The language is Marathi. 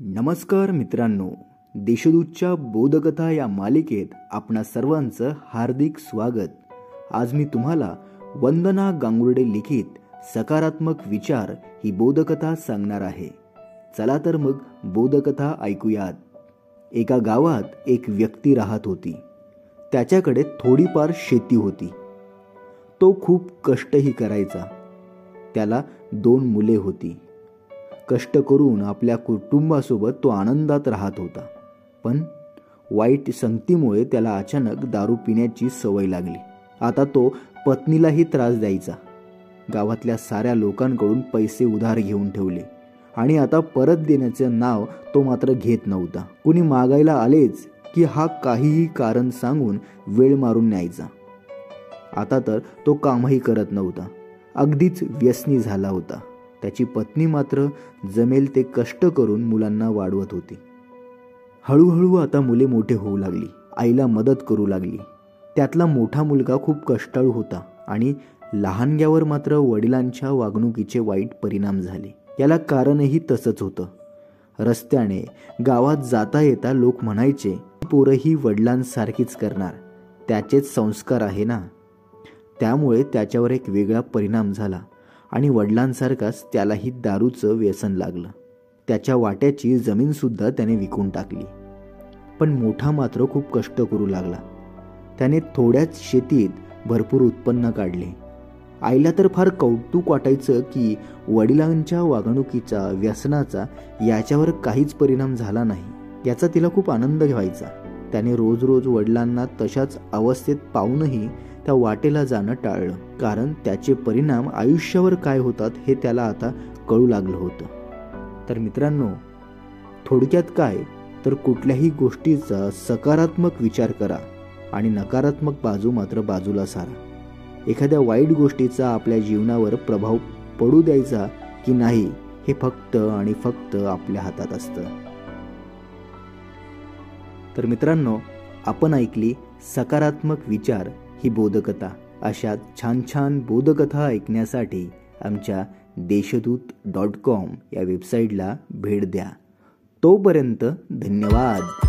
नमस्कार मित्रांनो देशदूतच्या बोधकथा या मालिकेत आपणा सर्वांचं हार्दिक स्वागत. आज मी तुम्हाला वंदना गांगुर्डे लिखित सकारात्मक विचार ही बोधकथा सांगणार आहे. चला तर मग बोधकथा ऐकूयात. एका गावात एक व्यक्ती राहत होती. त्याच्याकडे थोडीफार शेती होती. तो खूप कष्टही करायचा. त्याला दोन मुले होती. कष्ट करून आपल्या कुटुंबासोबत तो आनंदात राहत होता. पण वाईट संगतीमुळे त्याला अचानक दारू पिण्याची सवय लागली. आता तो पत्नीलाही त्रास द्यायचा. गावातल्या साऱ्या लोकांकडून पैसे उधार घेऊन ठेवले आणि आता परत देण्याचं नाव तो मात्र घेत नव्हता. कुणी मागायला आलेच की हा काहीही कारण सांगून वेळ मारून न्यायचा. आता तर तो कामही करत नव्हता. अगदीच व्यसनी झाला होता. त्याची पत्नी मात्र जमेल ते कष्ट करून मुलांना वाढवत होती. हळूहळू आता मुले मोठे होऊ लागली. आईला मदत करू लागली. त्यातला मोठा मुलगा खूप कष्टाळू होता आणि लहानग्यावर मात्र वडिलांच्या वागणुकीचे वाईट परिणाम झाले. याला कारणही तसंच होतं. रस्त्याने गावात जाता येता लोक म्हणायचे पोरं ही वडिलांसारखीच करणार. त्याचेच संस्कार आहे ना? त्यामुळे त्याच्यावर एक वेगळा परिणाम झाला. आणि वडिलांसारखाच त्यालाही दारूचं व्यसन लागलं. त्याच्या वाट्याची जमीनसुद्धा त्याने विकून टाकली. पण मोठा मात्र खूप कष्ट करू लागला. त्याने थोड्याच शेतीत भरपूर उत्पन्न काढले. आईला तर फार कौतुक वाटायचं की वडिलांच्या वागणुकीचा व्यसनाचा याच्यावर काहीच परिणाम झाला नाही. याचा तिला खूप आनंद व्हायचा. त्याने रोज रोज वडिलांना तशाच अवस्थेत पाहूनही त्या वाटेला जाणं टाळलं. कारण त्याचे परिणाम आयुष्यावर काय होतात हे त्याला आता कळू लागलं होतं. तर मित्रांनो थोडक्यात काय? तर कुठल्याही गोष्टीचा सकारात्मक विचार करा आणि नकारात्मक बाजू मात्र बाजूला सारा. एखाद्या वाईट गोष्टीचा आपल्या जीवनावर प्रभाव पडू द्यायचा की नाही हे फक्त आणि फक्त आपल्या हातात असतं. तर मित्रांनो आपण ऐकली सकारात्मक विचार ही बोधकथा अशा छान छान बोधकथा ऐकण्यासाठी आमच्या देशदूत डॉट कॉम या वेबसाईटला भेट द्या. तोपर्यंत धन्यवाद.